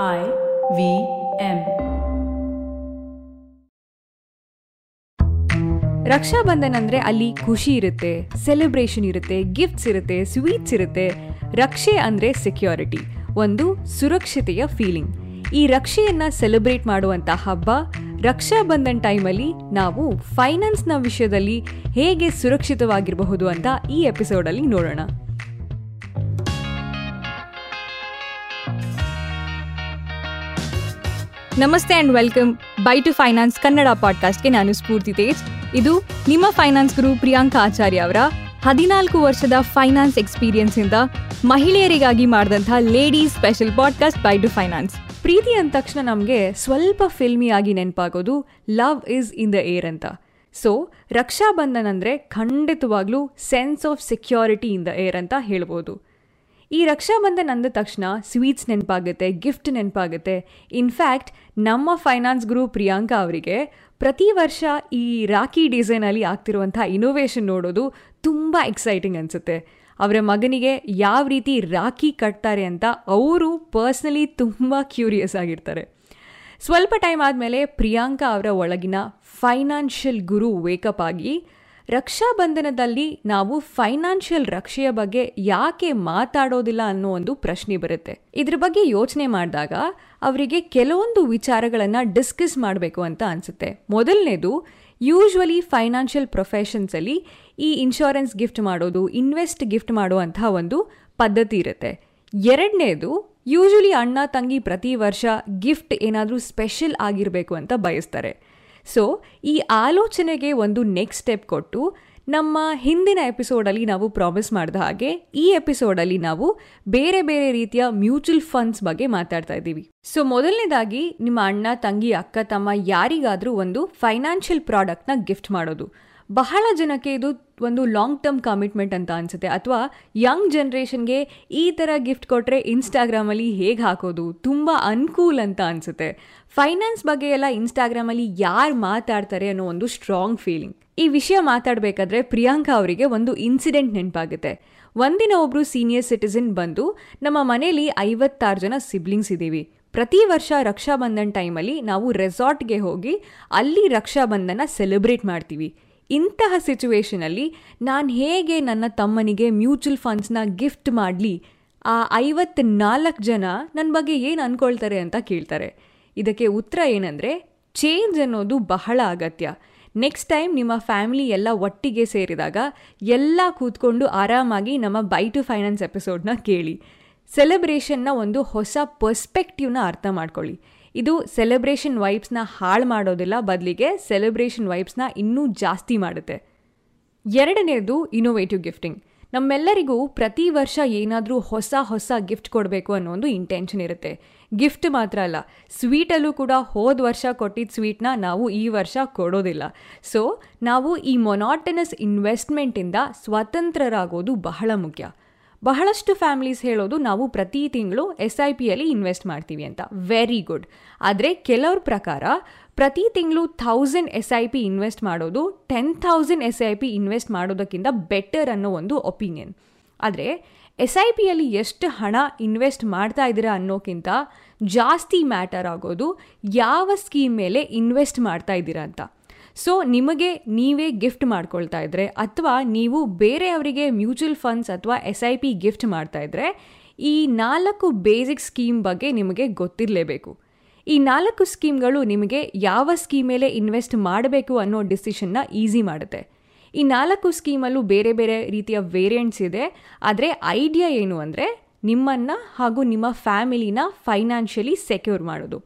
I V M. Raksha Bandhan ಅಂದ್ರೆ ಅಲ್ಲಿ ಖುಷಿ ಇರುತ್ತೆ ಸೆಲೆಬ್ರೇಷನ್ ಇರುತ್ತೆ ಗಿಫ್ಟ್ಸ್ ಇರುತ್ತೆ ಸ್ವೀಟ್ಸ್ ಇರುತ್ತೆ. ರಕ್ಷೆ ಅಂದ್ರೆ ಸೆಕ್ಯೂರಿಟಿ ಒಂದು ಸುರಕ್ಷತೆಯ ಫೀಲಿಂಗ್ ಈ ರಕ್ಷೆಯನ್ನ ಸೆಲೆಬ್ರೇಟ್ ಮಾಡುವಂತ ಹಬ್ಬ, ರಕ್ಷಾ ಬಂಧನ್ ಟೈಮಲ್ಲಿ ನಾವು ಫೈನಾನ್ಸ್ನ ವಿಷಯದಲ್ಲಿ ಹೇಗೆ ಸುರಕ್ಷಿತವಾಗಿರಬಹುದು ಅಂತ ಈ ಎಪಿಸೋಡಲ್ಲಿ ನೋಡೋಣ. ನಮಸ್ತೆ and welcome by to finance Kannada ಪಾಡ್ಕಾಸ್ಟ್ಗೆ ನಾನು ಸ್ಫೂರ್ತಿ ತೇಜ್. ಇದು ನಿಮ್ಮ ಫೈನಾನ್ಸ್ ಗುರು ಪ್ರಿಯಾಂಕಾ ಆಚಾರ್ಯ ಅವರ ಹದಿನಾಲ್ಕು ವರ್ಷದ ಫೈನಾನ್ಸ್ ಎಕ್ಸ್ಪೀರಿಯನ್ಸ್ ಇಂದ ಮಹಿಳೆಯರಿಗಾಗಿ ಮಾಡಿದಂತಹ ladies special podcast by to finance. ಪ್ರೀತಿ ಅಂದ ತಕ್ಷಣ ನಮಗೆ ಸ್ವಲ್ಪ ಫಿಲ್ಮಿಯಾಗಿ ನೆನಪಾಗೋದು love is in the air ಅಂತ. ಸೊ, ರಕ್ಷಾ ಬಂಧನ್ ಅಂದರೆ ಖಂಡಿತವಾಗ್ಲೂ sense of security in the air ಅಂತ ಹೇಳ್ಬೋದು. ಈ ರಕ್ಷಾಬಂಧನ್ ಅಂದ ತಕ್ಷಣ ಸ್ವೀಟ್ಸ್ ನೆನಪಾಗುತ್ತೆ, ಗಿಫ್ಟ್ ನೆನಪಾಗುತ್ತೆ. ಇನ್ಫ್ಯಾಕ್ಟ್ ನಮ್ಮ ಫೈನಾನ್ಸ್ ಗುರು ಪ್ರಿಯಾಂಕಾ ಅವರಿಗೆ ಪ್ರತಿ ವರ್ಷ ಈ ರಾಖಿ ಡಿಸೈನಲ್ಲಿ ಆಗ್ತಿರುವಂಥ ಇನೋವೇಷನ್ ನೋಡೋದು ತುಂಬ ಎಕ್ಸೈಟಿಂಗ್ ಅನಿಸುತ್ತೆ. ಅವರ ಮಗನಿಗೆ ಯಾವ ರೀತಿ ರಾಖಿ ಕಟ್ತಾರೆ ಅಂತ ಅವರು ಪರ್ಸ್ನಲಿ ತುಂಬ ಕ್ಯೂರಿಯಸ್ ಆಗಿರ್ತಾರೆ. ಸ್ವಲ್ಪ ಟೈಮ್ ಆದಮೇಲೆ ಪ್ರಿಯಾಂಕಾ ಅವರ ಒಳಗಿನ ಫೈನಾನ್ಷಿಯಲ್ ಗುರು ವೇಕಪ್ ಆಗಿ ರಕ್ಷಾಬಂಧನದಲ್ಲಿ ನಾವು ಫೈನಾನ್ಷಿಯಲ್ ರಕ್ಷೆಯ ಬಗ್ಗೆ ಯಾಕೆ ಮಾತಾಡೋದಿಲ್ಲ ಅನ್ನೋ ಒಂದು ಪ್ರಶ್ನೆ ಬರುತ್ತೆ. ಇದ್ರ ಬಗ್ಗೆ ಯೋಚನೆ ಮಾಡಿದಾಗ ಅವರಿಗೆ ಕೆಲವೊಂದು ವಿಚಾರಗಳನ್ನು ಡಿಸ್ಕಸ್ ಮಾಡಬೇಕು ಅಂತ ಅನಿಸುತ್ತೆ. ಮೊದಲನೇದು, ಯೂಶ್ವಲಿ ಫೈನಾನ್ಷಿಯಲ್ ಪ್ರೊಫೆಷನ್ಸಲ್ಲಿ ಈ ಇನ್ಶೂರೆನ್ಸ್ ಗಿಫ್ಟ್ ಮಾಡೋದು, ಇನ್ವೆಸ್ಟ್ ಗಿಫ್ಟ್ ಮಾಡುವಂತಹ ಒಂದು ಪದ್ಧತಿ ಇರುತ್ತೆ. ಎರಡನೇದು, ಯೂಶ್ವಲಿ ಅಣ್ಣ, ತಂಗಿ ಪ್ರತಿ ವರ್ಷ ಗಿಫ್ಟ್ ಏನಾದರೂ ಸ್ಪೆಷಲ್ ಆಗಿರಬೇಕು ಅಂತ ಬಯಸ್ತಾರೆ. ಸೊ ಈ ಆಲೋಚನೆಗೆ ಒಂದು ನೆಕ್ಸ್ಟ್ ಸ್ಟೆಪ್ ಕೊಟ್ಟು ನಮ್ಮ ಹಿಂದಿನ ಎಪಿಸೋಡಲ್ಲಿ ನಾವು ಪ್ರಾಮಿಸ್ ಮಾಡಿದ ಹಾಗೆ, ಈ ಎಪಿಸೋಡಲ್ಲಿ ನಾವು ಬೇರೆ ಬೇರೆ ರೀತಿಯ ಮ್ಯೂಚುವಲ್ ಫಂಡ್ಸ್ ಬಗ್ಗೆ ಮಾತಾಡ್ತಾ ಇದ್ದೀವಿ. ಸೊ ಮೊದಲನೇದಾಗಿ ನಿಮ್ಮ ಅಣ್ಣ, ತಂಗಿ, ಅಕ್ಕ, ತಮ್ಮ ಯಾರಿಗಾದರೂ ಒಂದು ಫೈನಾನ್ಷಿಯಲ್ ಪ್ರಾಡಕ್ಟ್ನ ಗಿಫ್ಟ್ ಮಾಡೋದು. ಬಹಳ ಜನಕ್ಕೆ ಇದು ಒಂದು ಲಾಂಗ್ ಟರ್ಮ್ ಕಮಿಟ್ಮೆಂಟ್ ಅಂತ ಅನಿಸುತ್ತೆ. ಅಥವಾ ಯಂಗ್ ಜನ್ರೇಷನ್ಗೆ ಈ ಥರ ಗಿಫ್ಟ್ ಕೊಟ್ಟರೆ ಇನ್ಸ್ಟಾಗ್ರಾಮಲ್ಲಿ ಹೇಗೆ ಹಾಕೋದು? ತುಂಬ ಅನ್ಕೂಲ್ ಅಂತ ಅನಿಸುತ್ತೆ. ಫೈನಾನ್ಸ್ ಬಗ್ಗೆ ಎಲ್ಲ ಇನ್ಸ್ಟಾಗ್ರಾಮಲ್ಲಿ ಯಾರು ಮಾತಾಡ್ತಾರೆ ಅನ್ನೋ ಒಂದು ಸ್ಟ್ರಾಂಗ್ ಫೀಲಿಂಗ್ ಈ ವಿಷಯ ಮಾತಾಡಬೇಕಾದ್ರೆ ಪ್ರಿಯಾಂಕಾ ಅವರಿಗೆ ಒಂದು ಇನ್ಸಿಡೆಂಟ್ ನೆನಪಾಗುತ್ತೆ. ಒಂದಿನ ಒಬ್ಬರು ಸೀನಿಯರ್ ಸಿಟಿಸನ್ ಬಂದು ನಮ್ಮ ಮನೇಲಿ ಐವತ್ತಾರು ಜನ ಸಿಬ್ಲಿಂಗ್ಸ್ ಇದ್ದೀವಿ ಪ್ರತಿ ವರ್ಷ ರಕ್ಷಾಬಂಧನ್ ಟೈಮಲ್ಲಿ ನಾವು ರೆಸಾರ್ಟ್ಗೆ ಹೋಗಿ ಅಲ್ಲಿ ರಕ್ಷಾಬಂಧನ ಸೆಲೆಬ್ರೇಟ್ ಮಾಡ್ತೀವಿ. ಇಂತಹ ಸಿಚುವೇಷನಲ್ಲಿ ನಾನು ಹೇಗೆ ನನ್ನ ತಮ್ಮನಿಗೆ ಮ್ಯೂಚುವಲ್ ಫಂಡ್ಸ್ನ ಗಿಫ್ಟ್ ಮಾಡಲಿ? ಆ ಐವತ್ತು ನಾಲ್ಕು ಜನ ನನ್ನ ಬಗ್ಗೆ ಏನು ಅಂದ್ಕೊಳ್ತಾರೆ ಅಂತ ಕೇಳ್ತಾರೆ. ಇದಕ್ಕೆ ಉತ್ತರ ಏನಂದರೆ ಚೇಂಜ್ ಅನ್ನೋದು ಬಹಳ ಅಗತ್ಯ. ನೆಕ್ಸ್ಟ್ ಟೈಮ್ ನಿಮ್ಮ ಫ್ಯಾಮಿಲಿ ಎಲ್ಲ ಒಟ್ಟಿಗೆ ಸೇರಿದಾಗ ಎಲ್ಲ ಕೂತ್ಕೊಂಡು ಆರಾಮಾಗಿ ನಮ್ಮ ಬೈ ಟು ಫೈನಾನ್ಸ್ ಎಪಿಸೋಡ್ನ ಕೇಳಿ. ಸೆಲೆಬ್ರೇಷನ್ನ ಒಂದು ಹೊಸ ಪರ್ಸ್ಪೆಕ್ಟಿವ್ನ ಅರ್ಥ ಮಾಡ್ಕೊಳ್ಳಿ. ಇದು ಸೆಲೆಬ್ರೇಷನ್ ವೈಬ್ಸ್ನ ಹಾಳು ಮಾಡೋದಿಲ್ಲ. ಬದಲಿಗೆ ಸೆಲೆಬ್ರೇಷನ್ ವೈಬ್ಸ್ನ ಇನ್ನೂ ಜಾಸ್ತಿ ಮಾಡುತ್ತೆ. ಎರಡನೇದು ಇನೋವೇಟಿವ್ ಗಿಫ್ಟಿಂಗ್ ನಮ್ಮೆಲ್ಲರಿಗೂ ಪ್ರತಿ ವರ್ಷ ಏನಾದರೂ ಹೊಸ ಹೊಸ ಗಿಫ್ಟ್ ಕೊಡಬೇಕು ಅನ್ನೋ ಒಂದು ಇಂಟೆನ್ಷನ್ ಇರುತ್ತೆ. ಗಿಫ್ಟ್ ಮಾತ್ರ ಅಲ್ಲ ಸ್ವೀಟಲ್ಲೂ ಕೂಡ ಹೋದ ವರ್ಷ ಕೊಟ್ಟಿದ್ದ ಸ್ವೀಟ್ನ ನಾವು ಈ ವರ್ಷ ಕೊಡೋದಿಲ್ಲ. ಸೊ ನಾವು ಈ ಮೊನಾಟನಸ್ ಇನ್ವೆಸ್ಟ್ಮೆಂಟಿಂದ ಸ್ವತಂತ್ರರಾಗೋದು ಬಹಳ ಮುಖ್ಯ. ಬಹಳಷ್ಟು ಫ್ಯಾಮಿಲೀಸ್ ಹೇಳೋದು ನಾವು ಪ್ರತಿ ತಿಂಗಳು ಎಸ್ ಐ ಪಿಯಲ್ಲಿ ಇನ್ವೆಸ್ಟ್ ಮಾಡ್ತೀವಿ ಅಂತ. ವೆರಿ ಗುಡ್ ಆದರೆ ಕೆಲವ್ರ ಪ್ರಕಾರ ಪ್ರತಿ ತಿಂಗಳು thousand S I P invest ಮಾಡೋದು ten thousand S I P invest ಮಾಡೋದಕ್ಕಿಂತ ಬೆಟರ್ ಅನ್ನೋ ಒಂದು ಒಪಿನಿಯನ್ ಆದರೆ ಎಸ್ ಐ ಪಿಯಲ್ಲಿ ಎಷ್ಟು ಹಣ ಇನ್ವೆಸ್ಟ್ ಮಾಡ್ತಾ ಇದ್ದೀರಾ ಅನ್ನೋಕ್ಕಿಂತ ಜಾಸ್ತಿ ಮ್ಯಾಟರ್ ಆಗೋದು ಯಾವ ಸ್ಕೀಮ್ ಮೇಲೆ ಇನ್ವೆಸ್ಟ್ ಮಾಡ್ತಾ ಇದ್ದೀರಾ ಅಂತ. ಸೊ ನಿಮಗೆ ನೀವೇ ಗಿಫ್ಟ್ ಮಾಡ್ಕೊಳ್ತಾ ಇದ್ರೆ, ಅಥವಾ ನೀವು ಬೇರೆಯವರಿಗೆ ಮ್ಯೂಚುವಲ್ ಫಂಡ್ಸ್ ಅಥವಾ ಎಸ್ ಐ ಪಿ ಗಿಫ್ಟ್ ಮಾಡ್ತಾ ಇದ್ರೆ, ಈ ನಾಲ್ಕು ಬೇಸಿಕ್ ಸ್ಕೀಮ್ ಬಗ್ಗೆ ನಿಮಗೆ ಗೊತ್ತಿರಲೇಬೇಕು. ಈ ನಾಲ್ಕು ಸ್ಕೀಮ್ಗಳು ನಿಮಗೆ ಯಾವ ಸ್ಕೀಮ್ ಮೇಲೆ ಇನ್ವೆಸ್ಟ್ ಮಾಡಬೇಕು ಅನ್ನೋ ಡಿಸಿಷನ್ನ ಈಸಿ ಮಾಡುತ್ತೆ. ಈ ನಾಲ್ಕು ಸ್ಕೀಮಲ್ಲೂ ಬೇರೆ ಬೇರೆ ರೀತಿಯ ವೇರಿಯಂಟ್ಸ್ ಇದೆ. ಆದರೆ ಐಡಿಯಾ ಏನು ಅಂದರೆ, ನಿಮ್ಮನ್ನು ಹಾಗೂ ನಿಮ್ಮ ಫ್ಯಾಮಿಲಿನ ಫೈನಾನ್ಷಿಯಲಿ ಸೆಕ್ಯೂರ್ ಮಾಡೋದು.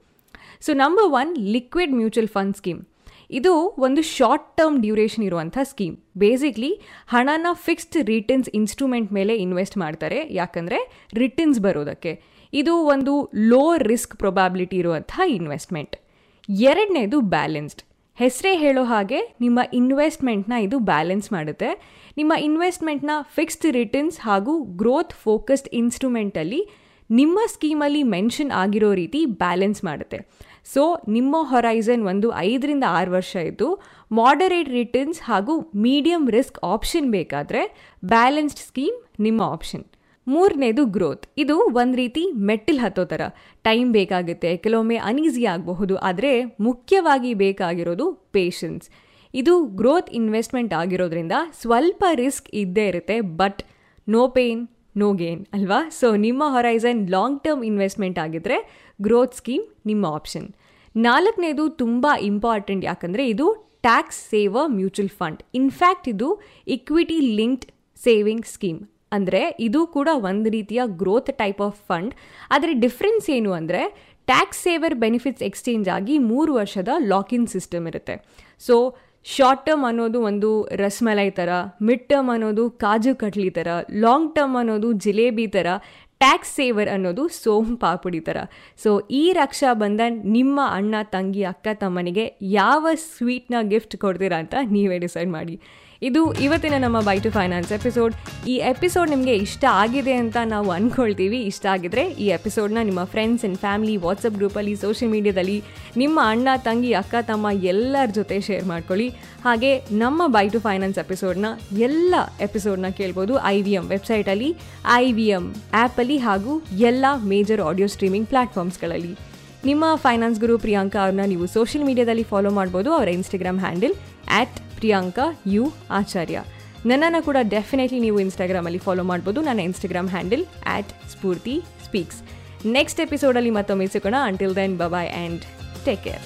So number one liquid mutual fund scheme ಇದು ಒಂದು ಶಾರ್ಟ್ ಟರ್ಮ್ ಡ್ಯೂರೇಷನ್ ಇರುವಂಥ ಸ್ಕೀಮ್ ಬೇಸಿಕ್ಲಿ ಹಣನ ಫಿಕ್ಸ್ಡ್ ರಿಟರ್ನ್ಸ್ ಇನ್ಸ್ಟ್ರೂಮೆಂಟ್ ಮೇಲೆ ಇನ್ವೆಸ್ಟ್ ಮಾಡ್ತಾರೆ. ಯಾಕಂದರೆ ರಿಟರ್ನ್ಸ್ ಬರೋದಕ್ಕೆ. ಇದು ಒಂದು ಲೋ ರಿಸ್ಕ್ ಪ್ರೊಬಾಬಿಲಿಟಿ ಇರುವಂಥ ಇನ್ವೆಸ್ಟ್ಮೆಂಟ್ ಎರಡನೇದು ಬ್ಯಾಲೆನ್ಸ್ಡ್ ಹೆಸರೇ ಹೇಳೋ ಹಾಗೆ ನಿಮ್ಮ ಇನ್ವೆಸ್ಟ್ಮೆಂಟ್ನ ಇದು ಬ್ಯಾಲೆನ್ಸ್ ಮಾಡುತ್ತೆ. ನಿಮ್ಮ ಇನ್ವೆಸ್ಟ್ಮೆಂಟ್ನ ಫಿಕ್ಸ್ಡ್ ರಿಟರ್ನ್ಸ್ ಹಾಗೂ ಗ್ರೋತ್ ಫೋಕಸ್ಡ್ ಇನ್ಸ್ಟ್ರೂಮೆಂಟಲ್ಲಿ ನಿಮ್ಮ ಸ್ಕೀಮಲ್ಲಿ ಮೆನ್ಷನ್ ಆಗಿರೋ ರೀತಿ ಬ್ಯಾಲೆನ್ಸ್ ಮಾಡುತ್ತೆ. ಸೊ ನಿಮ್ಮ ಹೊರೈಸನ್ ಒಂದು ಐದರಿಂದ ಆರು ವರ್ಷ ಇದ್ದು ಮಾಡರೇಟ್ ರಿಟರ್ನ್ಸ್ ಹಾಗೂ ಮೀಡಿಯಂ ರಿಸ್ಕ್ ಆಪ್ಷನ್ ಬೇಕಾದರೆ ಬ್ಯಾಲೆನ್ಸ್ಡ್ ಸ್ಕೀಮ್ ನಿಮ್ಮ ಆಪ್ಷನ್ ಮೂರನೇದು ಗ್ರೋತ್ ಇದು ಒಂದು ರೀತಿ ಮೆಟ್ಟಿಲ್ ಹತ್ತೋ ಥರ ಟೈಮ್ ಬೇಕಾಗುತ್ತೆ, ಕೆಲವೊಮ್ಮೆ ಅನೀಸಿ ಆಗಬಹುದು, ಆದರೆ ಮುಖ್ಯವಾಗಿ ಬೇಕಾಗಿರೋದು ಪೇಷನ್ಸ್ ಇದು ಗ್ರೋತ್ ಇನ್ವೆಸ್ಟ್ಮೆಂಟ್ ಆಗಿರೋದ್ರಿಂದ ಸ್ವಲ್ಪ ರಿಸ್ಕ್ ಇದ್ದೇ ಇರುತ್ತೆ but no pain no gain ಅಲ್ವಾ? ಸೊ ನಿಮ್ಮ ಹೊರೈಸನ್ ಲಾಂಗ್ ಟರ್ಮ್ ಇನ್ವೆಸ್ಟ್ಮೆಂಟ್ ಆಗಿದ್ರೆ ಗ್ರೋತ್ ಸ್ಕೀಮ್ ನಿಮ್ಮ ಆಪ್ಷನ್ ನಾಲ್ಕನೇದು ತುಂಬ ಇಂಪಾರ್ಟೆಂಟ್ ಯಾಕಂದರೆ ಇದು tax saver mutual fund in fact ಇದು ಇಕ್ವಿಟಿ ಲಿಂಕ್ಡ್ ಸೇವಿಂಗ್ ಸ್ಕೀಮ್ ಅಂದರೆ ಇದು ಕೂಡ ಒಂದು ರೀತಿಯ ಗ್ರೋತ್ ಟೈಪ್ ಆಫ್ ಫಂಡ್ ಆದರೆ ಡಿಫ್ರೆನ್ಸ್ ಏನು ಅಂದರೆ ಟ್ಯಾಕ್ಸ್ ಸೇವರ್ ಬೆನಿಫಿಟ್ಸ್ ಎಕ್ಸ್ಚೇಂಜ್ ಆಗಿ ಮೂರು ವರ್ಷದ ಲಾಕಿನ್ ಸಿಸ್ಟಮ್ ಇರುತ್ತೆ. ಸೊ ಶಾರ್ಟ್ ಟರ್ಮ್ ಅನ್ನೋದು ಒಂದು ರಸ್ಮಲೈ ಥರ ಮಿಡ್ ಟರ್ಮ್ ಅನ್ನೋದು ಕಾಜು ಕಟ್ಲಿ ಥರ ಲಾಂಗ್ ಟರ್ಮ್ ಅನ್ನೋದು ಜಿಲೇಬಿ ಥರ ಟ್ಯಾಕ್ಸ್ ಸೇವರ್ ಅನ್ನೋದು ಸೋಮ್ ಪಾಪುಡಿ ಥರ ಸೊ ಈ ರಕ್ಷಾ ಬಂಧನ್ ನಿಮ್ಮ ಅಣ್ಣ, ತಂಗಿ, ಅಕ್ಕ, ತಮ್ಮನಿಗೆ ಯಾವ ಸ್ವೀಟ್ನ ಗಿಫ್ಟ್ ಕೊಡ್ತೀರಾ ಅಂತ ನೀವೇ ಡಿಸೈಡ್ ಮಾಡಿ. ಇದು ಇವತ್ತಿನ ನಮ್ಮ ಬೈ ಟು ಫೈನಾನ್ಸ್ ಎಪಿಸೋಡ್ ಈ ಎಪಿಸೋಡ್ ನಿಮಗೆ ಇಷ್ಟ ಆಗಿದೆ ಅಂತ ನಾವು ಅಂದ್ಕೊಳ್ತೀವಿ ಇಷ್ಟ ಆಗಿದ್ರೆ ಈ ಎಪಿಸೋಡ್ನ ನಿಮ್ಮ ಫ್ರೆಂಡ್ಸ್ ಆ್ಯಂಡ್ ಫ್ಯಾಮಿಲಿ ವಾಟ್ಸಪ್ ಗ್ರೂಪಲ್ಲಿ ಸೋಷಿಯಲ್ ಮೀಡಿಯಾದಲ್ಲಿ ನಿಮ್ಮ ಅಣ್ಣ, ತಂಗಿ, ಅಕ್ಕ, ತಮ್ಮ ಎಲ್ಲರ ಜೊತೆ ಶೇರ್ ಮಾಡ್ಕೊಳ್ಳಿ. ಹಾಗೆ ನಮ್ಮ ಬೈ ಟು ಫೈನಾನ್ಸ್ ಎಪಿಸೋಡ್ನ ಎಲ್ಲ ಎಪಿಸೋಡ್ನ ಕೇಳ್ಬೋದು ಐ ವಿ ಎಂ ವೆಬ್ಸೈಟಲ್ಲಿ ಐ ವಿ ಎಂ ಆ್ಯಪಲ್ಲಿ ಹಾಗೂ ಎಲ್ಲ ಮೇಜರ್ ಆಡಿಯೋ ಸ್ಟ್ರೀಮಿಂಗ್ ಪ್ಲ್ಯಾಟ್ಫಾರ್ಮ್ಸ್ಗಳಲ್ಲಿ ನಿಮ್ಮ ಫೈನಾನ್ಸ್ ಗುರು ಪ್ರಿಯಾಂಕಾ ಅವ್ರನ್ನ ನೀವು ಸೋಷಿಯಲ್ ಮೀಡಿಯಾದಲ್ಲಿ ಫಾಲೋ ಮಾಡ್ಬೋದು. ಅವರ Instagram handle at Priyanka, U, Acharya. ನನ್ನನ್ನು ಕೂಡ ಡೆಫಿನೆಟ್ಲಿ ನೀವು ಇನ್ಸ್ಟಾಗ್ರಾಮಲ್ಲಿ ಫಾಲೋ ಮಾಡ್ಬೋದು. ನನ್ನ Instagram handle at Spoorthi speaks next ಎಪಿಸೋಡಲ್ಲಿ ಮತ್ತೊಮ್ಮೆ ಸಿಗೋಣ. Until then bye bye and take care